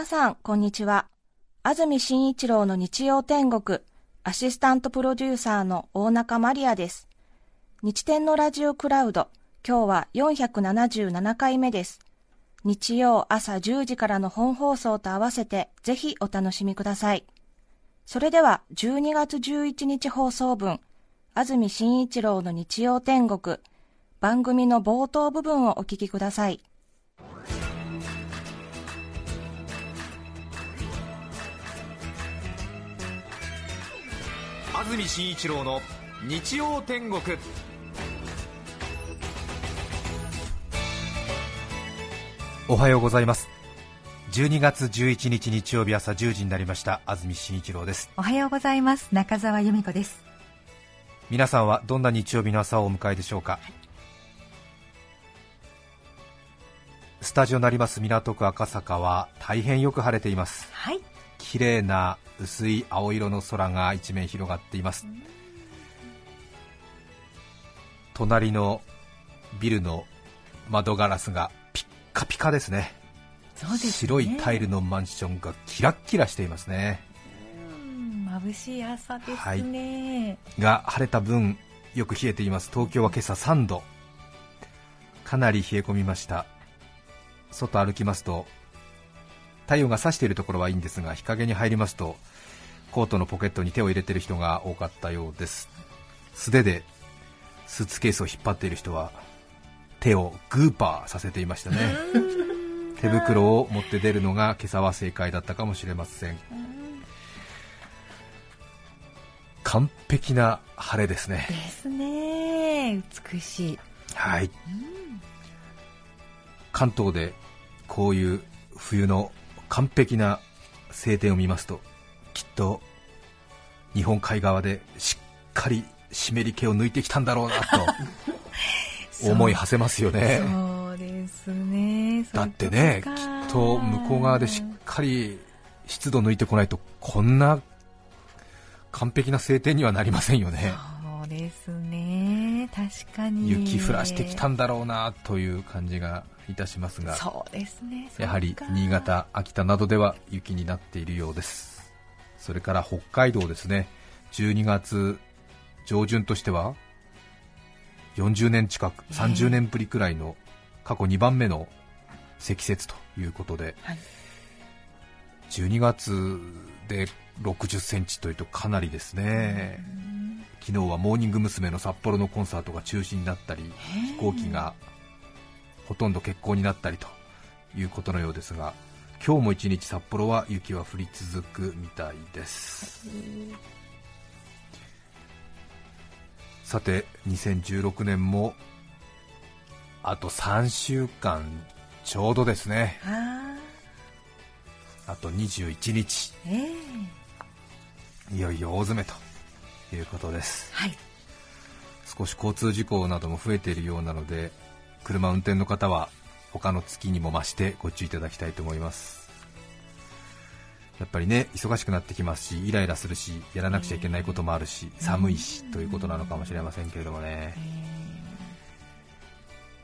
皆さん、こんにちは。安住紳一郎の日曜天国、アシスタントプロデューサーの大中マリアです。日天のラジオクラウド、今日は477回目です。日曜朝10時からの本放送と合わせて、ぜひお楽しみください。それでは、12月11日放送分、安住紳一郎の日曜天国、番組の冒頭部分をお聞きください。住紳一郎の日曜天国。おはようございます。12月11日日曜日朝10時になりました。安住紳一郎です。おはようございます。中澤由美子です。皆さんはどんな日曜日の朝をお迎えでしょうか、スタジオになります港区赤坂は大変よく晴れています。はい綺麗な薄い青色の空が一面広がっています。隣のビルの窓ガラスがピッカピカですね。そうですね。白いタイルのマンションがキラッキラしていますね。眩しい朝ですね、はい、が晴れた分よく冷えています。東京は今朝3度。かなり冷え込みました。外歩きますと太陽が差しているところはいいんですが日陰に入りますとコートのポケットに手を入れている人が多かったようです。素手でスーツケースを引っ張っている人は手をグーパーさせていましたね。手袋を持って出るのが今朝は正解だったかもしれません。完璧な晴れですね。ですね。美しい。はい、関東でこういう冬の完璧な晴天を見ますときっと日本海側でしっかり湿り気を抜いてきたんだろうなと 思い馳せますよね。そうですね。だってねきっと向こう側でしっかり湿度抜いてこないとこんな完璧な晴天にはなりませんよね。そうですね。確かに。雪降らしてきたんだろうなという感じがいたしますがそうですね。やはり新潟、秋田などでは雪になっているようです。それから北海道ですね。12月上旬としては40年近く30年ぶりくらいの過去2番目の積雪ということで、はい、12月で60センチというとかなりですね、昨日はモーニング娘。の札幌のコンサートが中止になったり飛行機がほとんど欠航になったりということのようですが今日も一日札幌は雪は降り続くみたいです。さて2016年もあと3週間ちょうどですね。あと21日、えー、いよいよ大詰めということです、はい、少し交通事故なども増えているようなので車運転の方は他の月にも増してご注意いただきたいと思います。やっぱりね忙しくなってきますしイライラするしやらなくちゃいけないこともあるし寒いしということなのかもしれませんけれどもね。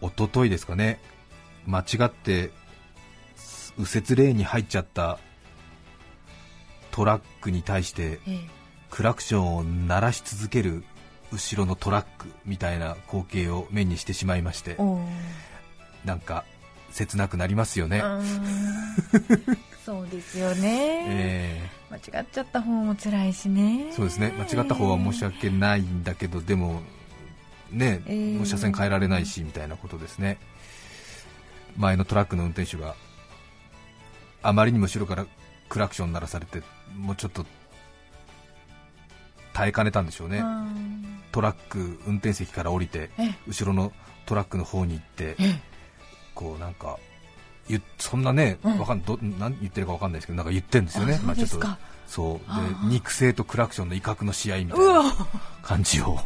一昨日ですかね間違って右折レーンに入っちゃったトラックに対してクラクションを鳴らし続ける後ろのトラックみたいな光景を目にしてしまいましてなんか切なくなりますよね。そうですよね、えー、間違っちゃった方も辛いしね。そうですね。間違った方は申し訳ないんだけどでもね、えー、車線変えられないしみたいなことですね。前のトラックの運転手があまりにも後ろからクラクション鳴らされてもうちょっと耐えかねたんでしょうね、トラック運転席から降りて後ろのトラックの方に行ってこうなんかそんなね、わかんど何言ってるかわかんないですけどなんか言ってるんですよね、まあちょっとそう。で肉声とクラクションの威嚇の試合みたいな。感じを。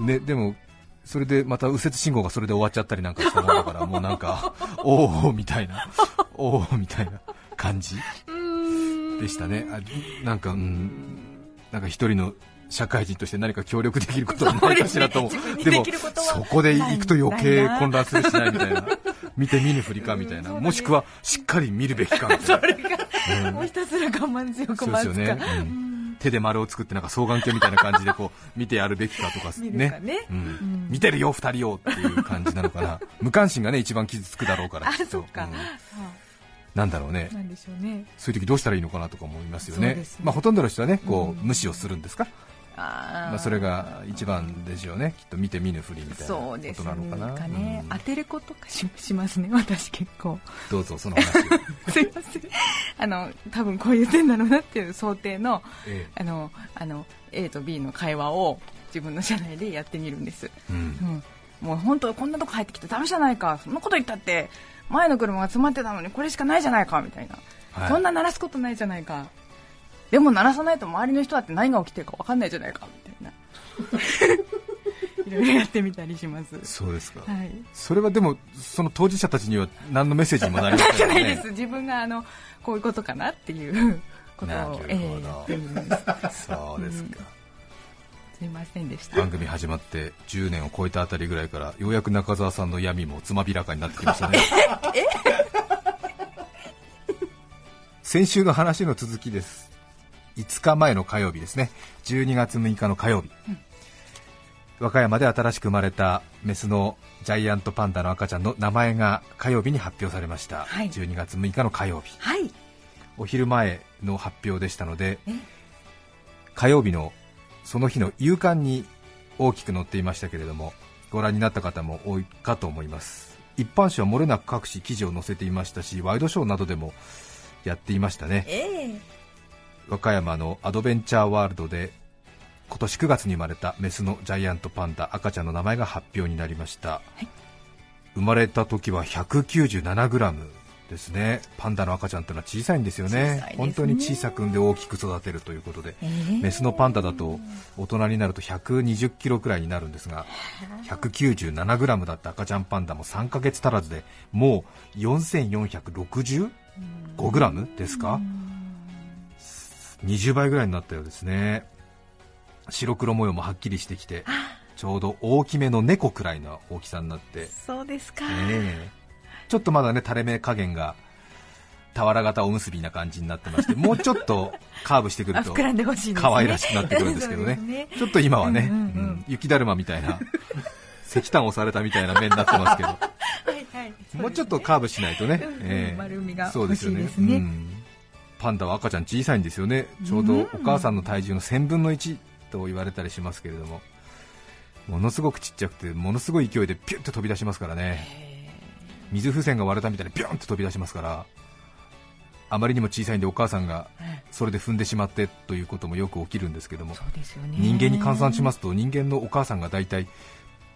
ね、でもそれでまた右折信号がそれで終わっちゃったりなんかしたもんだから もうなんかおおみたいな。おおみたいな感じでしたね。あなんかうん。なんか一人の社会人として何か協力できることは ないかしらとでもそこで行くと余計混乱するしないみたいな。見て見ぬふりかみたいな、もしくはしっかり見るべきかみたいな。もうひたすら我慢強く待つか手で丸を作ってなんか双眼鏡みたいな感じでこう見てやるべきかとかね。見てるよ、二人よっていう感じなのかな、無関心がね一番傷つくだろうから、あきっと。なんだろうね、そういう時どうしたらいいのかなとか思いますよね、まあ、ほとんどの人はねこううん無視をするんですか、あー。まあ、それが一番でしょうね、きっと見て見ぬふりみたいなことなのかな。ねうん。当てることかし しますね私結構。どうぞその話を、すいません。あの多分こう言ってんだろうなっていう想定のえあのあの A と B の会話を自分の社内でやってみるんです、えうん。うん、もう本当こんなとこ入ってきてダメじゃないか。そんなこと言ったって前の車が詰まってたのにこれしかないじゃないかみたいな、はい。そんな鳴らすことないじゃないかでも鳴らさないと周りの人だって何が起きてるか分かんないじゃないかみたいな。いろいろやってみたりします。そうですか、はい。それはでもその当事者たちには何のメッセージにもなりませんよね。じゃないです。自分があのこういうことかなっていうことなるほど、をええやってみます。そうですか、すいませんでした。番組始まって10年を超えたあたりぐらいからようやく中澤さんの闇もつまびらかになってきましたね。先週の話の続きです5日前の火曜日ですね。12月6日の火曜日、和歌山で新しく生まれたメスのジャイアントパンダの赤ちゃんの名前が火曜日に発表されました、はい。12月6日の火曜日。はい。お昼前の発表でしたのでえ火曜日のその日の夕刊に大きく載っていましたけれどもご覧になった方も多いかと思います。一般紙は漏れなく各紙記事を載せていましたしワイドショーなどでもやっていましたね。ええ和歌山のアドベンチャーワールドで今年9月に生まれたメスのジャイアントパンダ赤ちゃんの名前が発表になりました、い。生まれた時は 197g ですね。パンダの赤ちゃんというのは小さいんですよね。ね。本当に小さく産んで大きく育てるということでええメスのパンダだと大人になると120キロくらいになるんですが 197g だった赤ちゃんパンダも3ヶ月足らずでもう 4465g ですか？20倍ぐらいになったようですね。白黒模様もはっきりしてきてちょうど大きめの猫くらいの大きさになって、そうですか、ええ。ちょっとまだね垂れ目加減が俵型おむすびな感じになってましてもうちょっとカーブしてくると可愛らしくなってくるんですけどね。ね。ちょっと今はね、うんうんうん。うん雪だるまみたいな石炭をされたみたいな目になってますけど。はいはい。もうちょっとカーブしないとね、うんうん。ええ丸みがそうですよね。欲しいですね。うんパンダは赤ちゃん小さいんですよね。ちょうどお母さんの体重の1000分の1と言われたりしますけれども。ものすごくちっちゃくてものすごい勢いでピュッと飛び出しますからね。水風船が割れたみたいにピュンと飛び出しますからあまりにも小さいんでお母さんがそれで踏んでしまってということもよく起きるんですけども。人間に換算しますと人間のお母さんが大体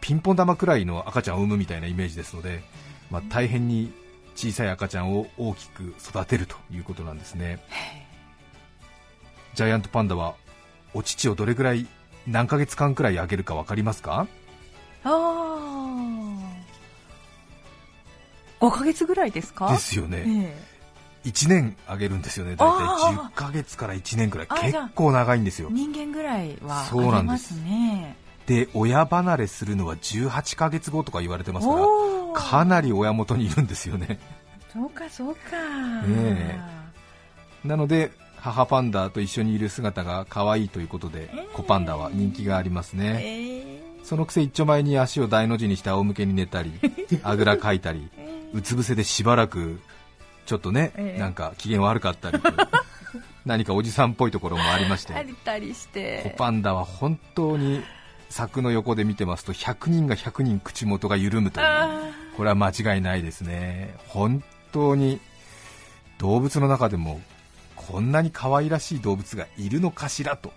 ピンポン玉くらいの赤ちゃんを産むみたいなイメージですので、まあ、大変に小さい赤ちゃんを大きく育てるということなんですね。ジャイアントパンダはお乳をどれくらい何ヶ月間くらいあげるか分かりますか？ああ5ヶ月ぐらいですか？ですよね、え1年あげるんですよね。大体あ10ヶ月から1年くらい。結構長いんですよ。え人間ぐらいはそうなんです。あげますねで親離れするのは18ヶ月後とか言われてますからかなり親元にいるんですよね。そうかそうか。え。なので母パンダと一緒にいる姿が可愛いということでえー。子パンダは人気がありますね。えそのくせ一丁前に足を大の字にして仰向けに寝たり あぐらかいたりうつ伏せでしばらくちょっとね、ええなんか機嫌悪かったりと 何かおじさんっぽいところもありましてありたりして。子パンダは本当に柵の横で見てますと100人が100人口元が緩むという。あこれは間違いないですね。本当に動物の中でもこんなに可愛らしい動物がいるのかしらと。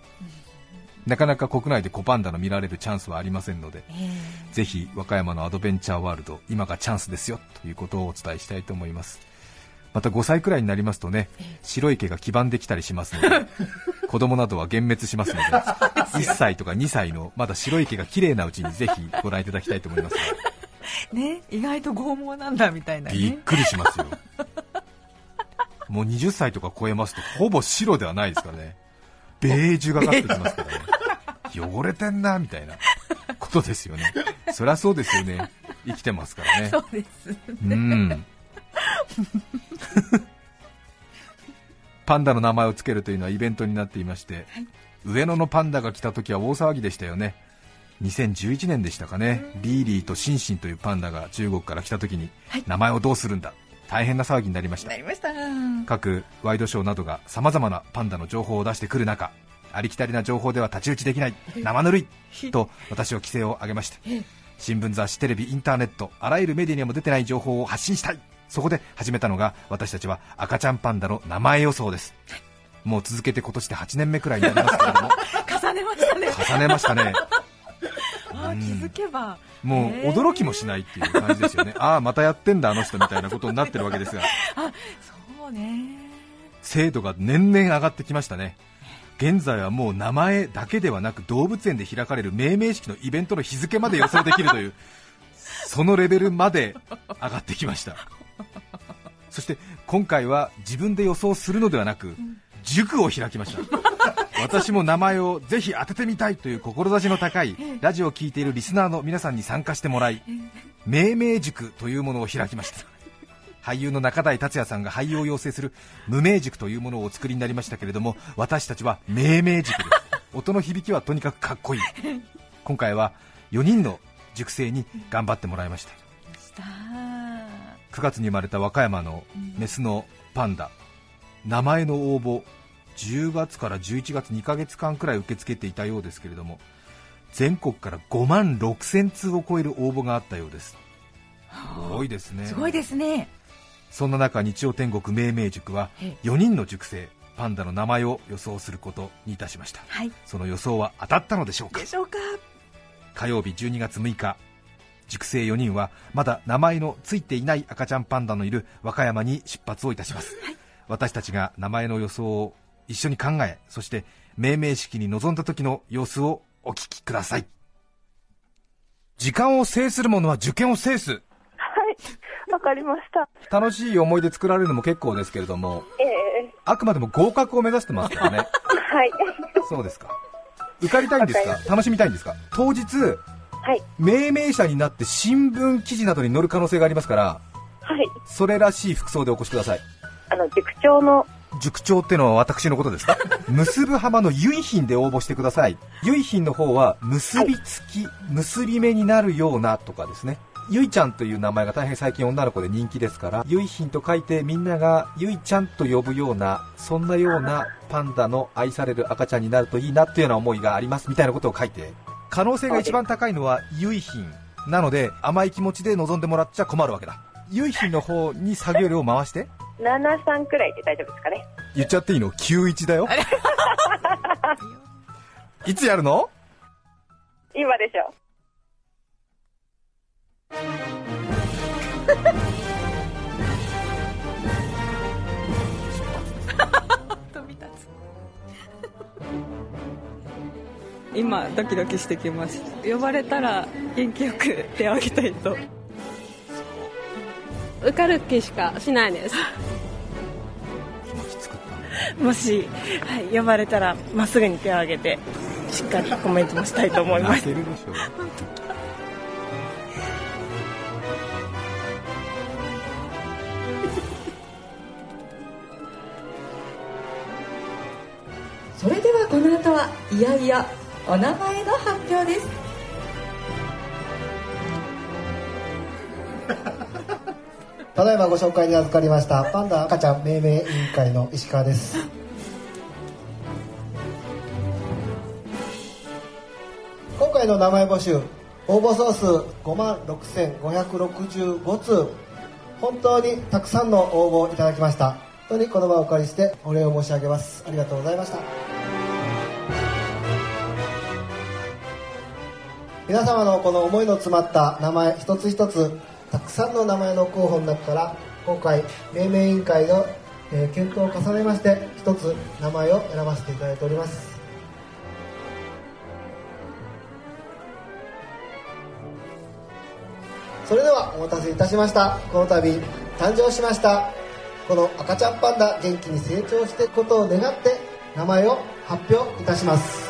なかなか国内で子パンダの見られるチャンスはありませんのでーえ。ぜひ和歌山のアドベンチャーワールド今がチャンスですよということをお伝えしたいと思います。また5歳くらいになりますとね白い毛が黄ばんできたりしますので 子供などは幻滅しますので1歳とか2歳のまだ白い毛が綺麗なうちにぜひご覧いただきたいと思います。ー ね意外と剛毛なんだみたいなね。びっくりしますよ。もう20歳とか超えますとほぼ白ではないですからね。ベージュがかってきますからね。汚れてんなみたいな。ことですよね。そりゃそうですよね。生きてますからね。そうですうんパンダの名前をつけるというのはイベントになっていまして、上野のパンダが来た時は大騒ぎでしたよね。2011年でしたかね、リーリーとシンシンというパンダが中国から来た時に、名前をどうするんだ？大変な騒ぎになりました。なりました。各ワイドショーなどがさまざまなパンダの情報を出してくる中ありきたりな情報では太刀打ちできない生ぬるいと私は規制を上げました。新聞雑誌テレビインターネットあらゆるメディアにも出てない情報を発信したいそこで始めたのが私たちは赤ちゃんパンダの名前予想です。もう続けて今年で8年目くらいになりますけれども。重ねましたね。重ねましたね。あ気づけば。もう驚きもしないっていう感じですよね。ああまたやってんだあの人みたいなことになってるわけですが。そうね。精度が年々上がってきましたね。現在はもう名前だけではなく動物園で開かれる命名式のイベントの日付まで予想できるというそのレベルまで上がってきましたそして今回は自分で予想するのではなく塾を開きました。私も名前をぜひ当ててみたいという志の高いラジオを聴いているリスナーの皆さんに参加してもらい命名塾というものを開きました。俳優の中台達也さんが俳優を養成する無名塾というものをお作りになりましたけれども私たちは命名塾です。音の響きはとにかくかっこいい。今回は4人の塾生に頑張ってもらいました。した9月に生まれた和歌山のメスのパンダ。名前の応募10月から11月2ヶ月間くらい受け付けていたようですけれども全国から5万6000通を超える応募があったようです。すごいですね。すごいですね。そんな中日曜天国命名塾はえ4人の塾生パンダの名前を予想することにいたしました。はい。その予想は当たったのでしょうか？でしょうか？火曜日12月6日塾生4人はまだ名前のついていない赤ちゃんパンダのいる和歌山に出発をいたします、私たちが名前の予想を一緒に考えそして命名式に臨んだ時の様子をお聞きください。時間を制する者は受験を制す。はい、わかりました。楽しい思い出作られるのも結構ですけれどもええ。あくまでも合格を目指してますからね。はい。そうですか。受かりたいんですわかか楽しみたいんですか？当日はい。命名者になって新聞記事などに載る可能性がありますからはい。それらしい服装でお越しください。あの、塾長の、塾長ってのは私のことですか？結ぶ浜の結品で応募してください。結品の方は結びつき、結び目になるようなとかですね。ゆいちゃんという名前が大変最近女の子で人気ですからゆいひんと書いてみんながゆいちゃんと呼ぶようなそんなようなパンダの愛される赤ちゃんになるといいなというような思いがありますみたいなことを書いて可能性が一番高いのはゆいひんなので甘い気持ちで臨んでもらっちゃ困るわけだ。ゆいひんの方に作業量を回して。73くらいで大丈夫ですかね。言っちゃっていいの ?91 だよ。いつやるの？今でしょ今ドキドキしてきました呼ばれたら元気よく手を挙げたいと。受かる気しかしないです。もし、はい、呼ばれたらまっすぐに手を挙げてしっかりコメントもしたいと思います。それではこの後はいよいよお名前の発表です。ただいまご紹介に預かりましたパンダ赤ちゃん命名委員会の石川です。今回の名前募集応募総数5万6565通。本当にたくさんの応募をいただきました。本当にこの場をお借りしてお礼を申し上げます。ありがとうございました。皆様のこの思いの詰まった名前一つ一つたくさんの名前の候補の中から今回命名委員会の、えー検討を重ねまして一つ名前を選ばせていただいております。それではお待たせいたしました。この度誕生しましたこの赤ちゃんパンダ元気に成長していくことを願って名前を発表いたします。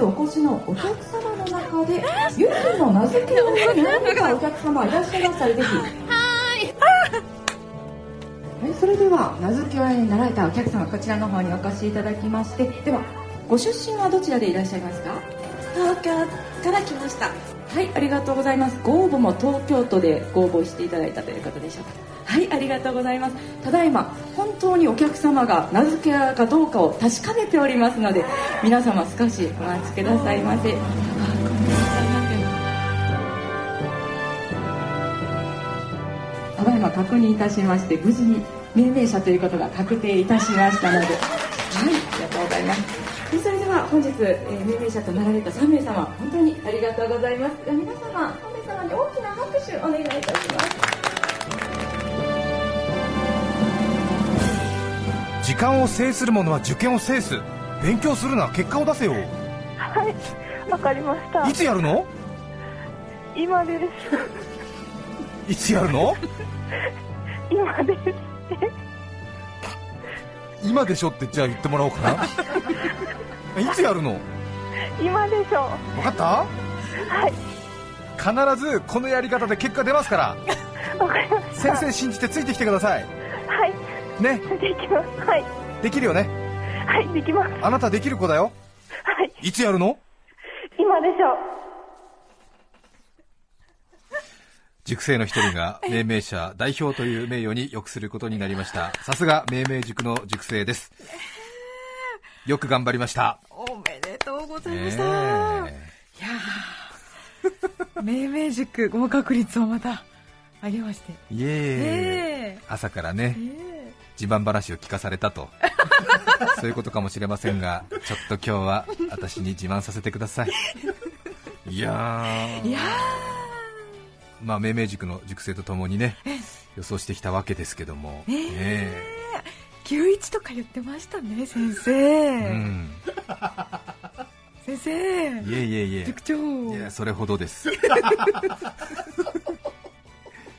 お越しのお客様の中でゆきの名付け親になられたお客様いらっしゃいましたらぜひ。はいそれでは名付け親になられたお客様こちらの方にお越しいただきましてではご出身はどちらでいらっしゃいますか？東京から来ました。はいありがとうございます。ご応募も東京都でご応募していただいたということでしょうか？はいありがとうございます。ただいま本当にお客様が名付け親かどうかを確かめておりますので皆様少しお待ちくださいませ。ただいま確認いたしまして無事に命名者ということが確定いたしましたので。はいありがとうございます。でそれでは本日、えー命名者となられた3名様本当にありがとうございます。皆様3名様に大きな拍手お願いいたします。時間を制する者は受験を制す。勉強するな。結果を出せよ。はい、わかりました。い。つやるの？今です。いつやるの？今です。今でしょってじゃあ言ってもらおうかな。いつやるの？今でしょ。分かった？はい、必ずこのやり方で結果出ますから。わかりました。先生信じてついてきてください。はい、ね。できます。はい、できるよねはい、できます。あなたできる子だよ。はい、いつやるの？今でしょ。塾生の一人が命名者代表という名誉によくすることになりました。さすが命名塾の塾生です。よく頑張りました。おめでとうございました、ねいやー。命名塾合格率をまた上げまして。え。イエーイえ。朝からねえ。自慢話を聞かされたと そういうことかもしれませんがちょっと今日は私に自慢させてください。いやー。いやまあ命名塾の塾生とともにね予想してきたわけですけども、えねー、91とか言ってましたね先生、えうん、先生。いえいえいえ。塾長。いやそれほどです。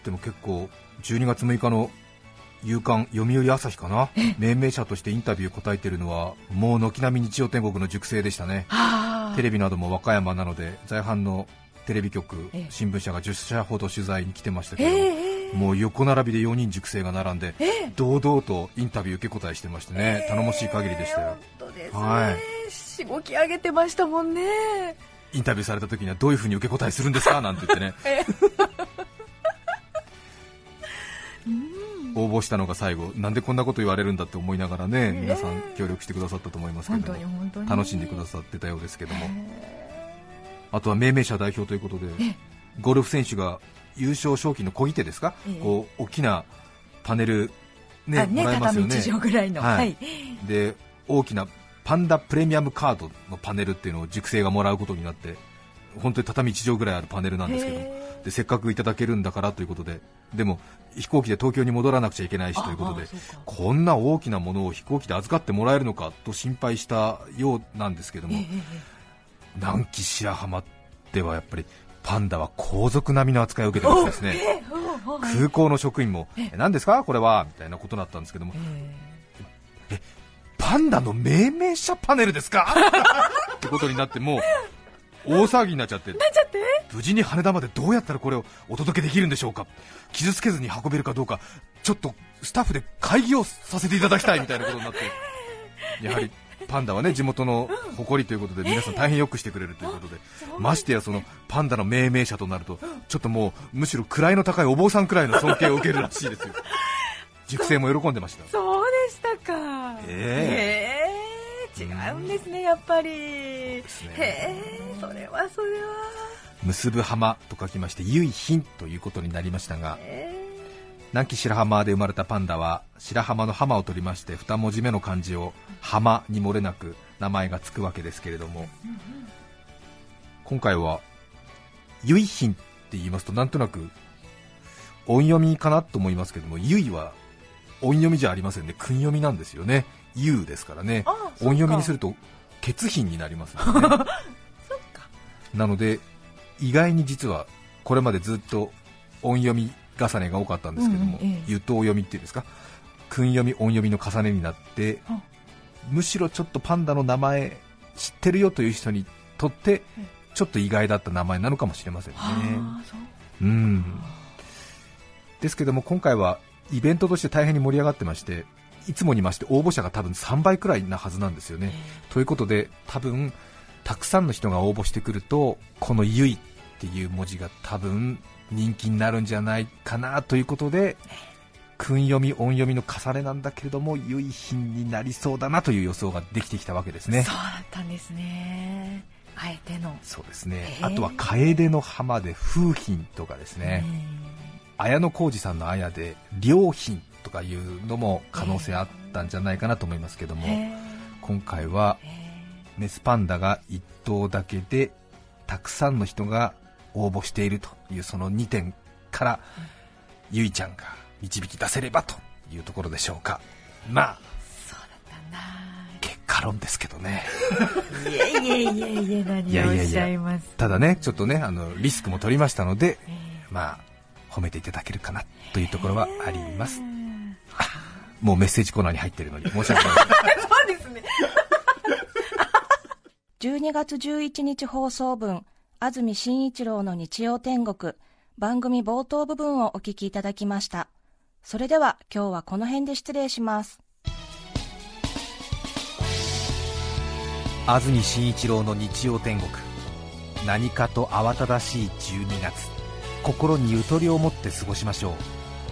でも結構12月6日の夕刊読売朝日かな？命名者としてインタビュー答えてるのはもう軒並み日曜天国の塾生でしたね。はあテレビなども和歌山なので在阪のテレビ局ええ。新聞社が10社ほど取材に来てましたけど、ええ。もう横並びで4人塾生が並んで、ええ。堂々とインタビュー受け答えしてましてね、頼もしい限りでしたよ。本当ですね、はしごき上げてましたもんね。インタビューされた時にはどういうふうに受け答えするんですか？なんて言ってね 応募したのが最後なんでこんなこと言われるんだって思いながらね皆さん協力してくださったと思いますけど楽しんでくださってたようですけども。あとは命名者代表ということでえゴルフ選手が優勝賞金の小切手ですか、ええ。こう大きなパネル、ねもらえますよね。畳1畳ぐらいの。はい。はい。で大きなパンダプレミアムカードのパネルっていうのを塾生がもらうことになって本当に畳1畳ぐらいあるパネルなんですけどへでせっかくいただけるんだからということででも飛行機で東京に戻らなくちゃいけないしということでこんな大きなものを飛行機で預かってもらえるのかと心配したようなんですけども、ええ南紀白浜ではやっぱりパンダは皇族並みの扱いを受けてましてですね。空港の職員も、え何ですか、これはみたいなことだったんですけども、えパンダの命名者パネルですか？ってことになって、もう大騒ぎになっちゃって、無事に羽田までどうやったらこれをお届けできるんでしょうか、傷つけずに運べるかどうか、ちょっとスタッフで会議をさせていただきたいみたいなことになって、やはりパンダはね地元の誇りということで、皆さん大変よくしてくれるということで、ましてやそのパンダの命名者となると、ちょっともうむしろ位の高いお坊さんくらいの尊敬を受けるらしいですよ。塾生も喜んでました。そうでしたか。ええ違うんですねやっぱり。へね。えそれはそれは。結ぶ浜と書きまして結品ということになりましたがえ。南紀白浜で生まれたパンダは白浜の浜を取りまして2文字目の漢字を浜に漏れなく名前がつくわけですけれども。今回は結品って言いますとなんとなく音読みかなと思いますけども結は音読みじゃありませんね。訓読みなんですよね優ですからね。音読みにすると欠品になりますよね。なので意外に実はこれまでずっと音読み重ねが多かったんですけども、うんうんええ湯湯読みっていうんですか？訓読み音読みの重ねになってあむしろちょっとパンダの名前知ってるよという人にとってちょっと意外だった名前なのかもしれませんね。うん。ですけども今回はイベントとして大変に盛り上がってましていつもにまして応募者が多分3倍くらいなはずなんですよね。ということで多分たくさんの人が応募してくるとこの「ゆい」っていう文字が多分人気になるんじゃないかなということで訓読み音読みの重ねなんだけれどもゆい品になりそうだなという予想ができてきたわけですね。そうだったんですね。あえての。そうですね。へーあとは楓の浜で風品とかですね、綾小路さんの綾で良品とかいうのも可能性あったんじゃないかなと思いますけども、今回はメスパンダが1頭だけでたくさんの人が応募しているというその2点から、ゆいちゃんが導き出せればというところでしょうか。まあ結果論ですけどね。いえいえいやいやいをおっしゃいやますただねちょっとねあのリスクも取りましたので、まあ褒めていただけるかなというところはあります、あ もうメッセージコーナーに入ってるのに。申し訳ない。そうですね。12月11日放送分、安住紳一郎の日曜天国、番組冒頭部分をお聞きいただきました。それでは今日はこの辺で失礼します。安住紳一郎の日曜天国何かと慌ただしい12月。心にゆとりを持って過ごしましょう。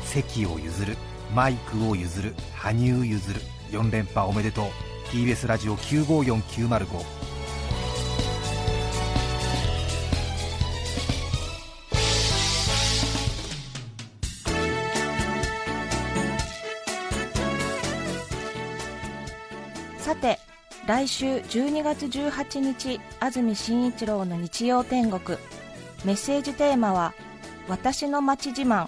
席を譲るマイクを譲る羽生結弦4連覇おめでとう。TBS ラジオ954905さて、来週12月18日、安住紳一郎の日曜天国、メッセージテーマは、私の街自慢。